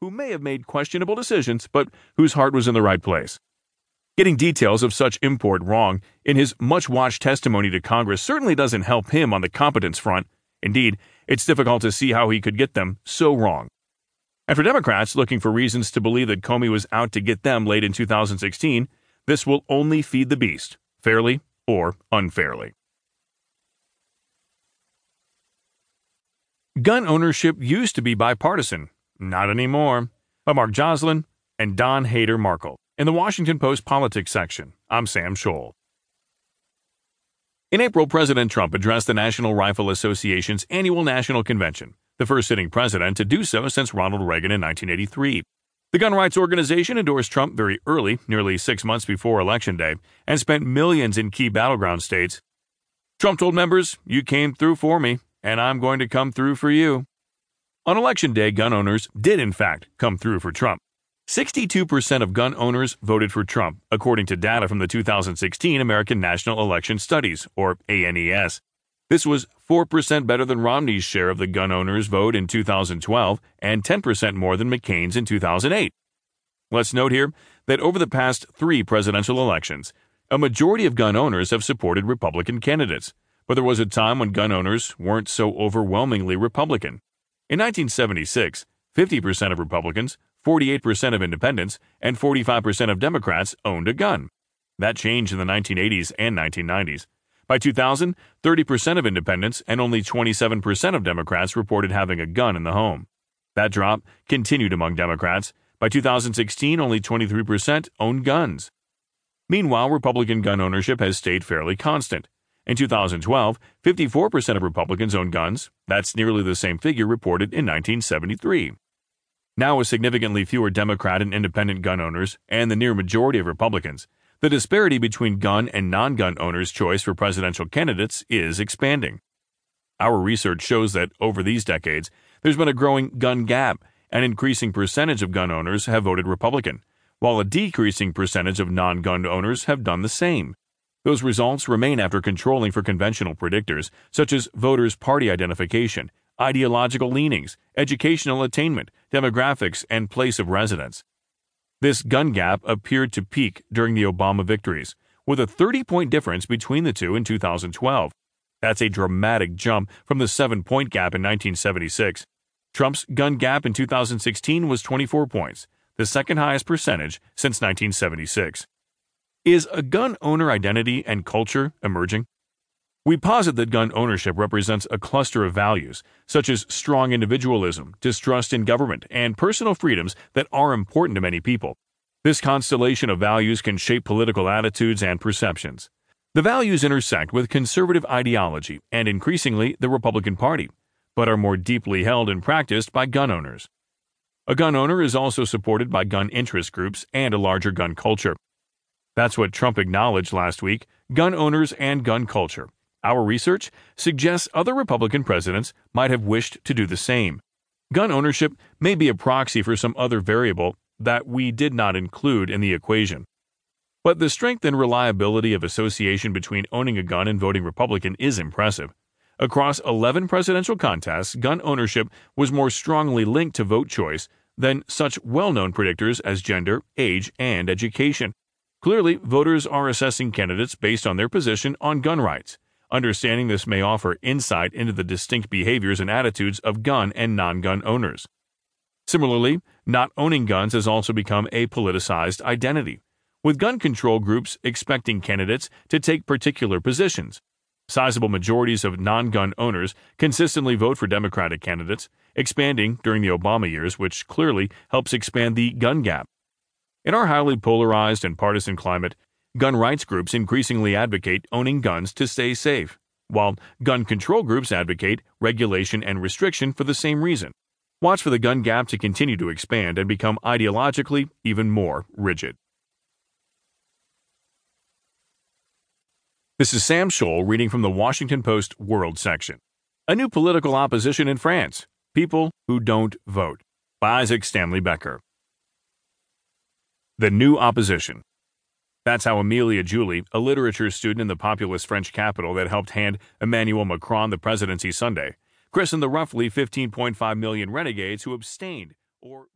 who may have made questionable decisions, but whose heart was in the right place. Getting details of such import wrong in his much watched testimony to Congress certainly doesn't help him on the competence front. Indeed, it's difficult to see how he could get them so wrong. And for Democrats looking for reasons to believe that Comey was out to get them late in 2016, this will only feed the beast, fairly or unfairly. Gun ownership used to be bipartisan, not anymore. By Mark Joslyn and Don Haider-Markel. In the Washington Post Politics section, I'm Sam Scholl. In April, President Trump addressed the National Rifle Association's annual national convention, the first sitting president to do so since Ronald Reagan in 1983. The gun rights organization endorsed Trump very early, nearly six months before Election Day, and spent millions in key battleground states. Trump told members, You came through for me, and I'm going to come through for you. On Election Day, gun owners did, in fact, come through for Trump. 62% of gun owners voted for Trump, according to data from the 2016 American National Election Studies, or ANES. This was 4% better than Romney's share of the gun owners' vote in 2012 and 10% more than McCain's in 2008. Let's note here that over the past three presidential elections, a majority of gun owners have supported Republican candidates, but there was a time when gun owners weren't so overwhelmingly Republican. In 1976, 50% of Republicans 48% of independents and 45% of Democrats owned a gun. That changed in the 1980s and 1990s. By 2000, 30% of independents and only 27% of Democrats reported having a gun in the home. That drop continued among Democrats. By 2016, only 23% owned guns. Meanwhile, Republican gun ownership has stayed fairly constant. In 2012, 54% of Republicans owned guns. That's nearly the same figure reported in 1973. Now, with significantly fewer Democrat and independent gun owners and the near majority of Republicans, the disparity between gun and non gun owners' choice for presidential candidates is expanding. Our research shows that over these decades, there's been a growing gun gap. An increasing percentage of gun owners have voted Republican, while a decreasing percentage of non gun owners have done the same. Those results remain after controlling for conventional predictors, such as voters' party identification ideological leanings, educational attainment, demographics, and place of residence. This gun gap appeared to peak during the Obama victories, with a 30 point difference between the two in 2012. That's a dramatic jump from the 7 point gap in 1976. Trump's gun gap in 2016 was 24 points, the second highest percentage since 1976. Is a gun owner identity and culture emerging? We posit that gun ownership represents a cluster of values, such as strong individualism, distrust in government, and personal freedoms that are important to many people. This constellation of values can shape political attitudes and perceptions. The values intersect with conservative ideology and increasingly the Republican Party, but are more deeply held and practiced by gun owners. A gun owner is also supported by gun interest groups and a larger gun culture. That's what Trump acknowledged last week gun owners and gun culture our research suggests other Republican presidents might have wished to do the same. Gun ownership may be a proxy for some other variable that we did not include in the equation. But the strength and reliability of association between owning a gun and voting Republican is impressive. Across 11 presidential contests, gun ownership was more strongly linked to vote choice than such well known predictors as gender, age, and education. Clearly, voters are assessing candidates based on their position on gun rights. Understanding this may offer insight into the distinct behaviors and attitudes of gun and non gun owners. Similarly, not owning guns has also become a politicized identity, with gun control groups expecting candidates to take particular positions. Sizable majorities of non gun owners consistently vote for Democratic candidates, expanding during the Obama years, which clearly helps expand the gun gap. In our highly polarized and partisan climate, Gun rights groups increasingly advocate owning guns to stay safe, while gun control groups advocate regulation and restriction for the same reason. Watch for the gun gap to continue to expand and become ideologically even more rigid. This is Sam Scholl reading from the Washington Post World section. A new political opposition in France People Who Don't Vote by Isaac Stanley Becker. The New Opposition. That's how Amelia Julie, a literature student in the populous French capital that helped hand Emmanuel Macron the presidency Sunday, christened the roughly 15.5 million renegades who abstained or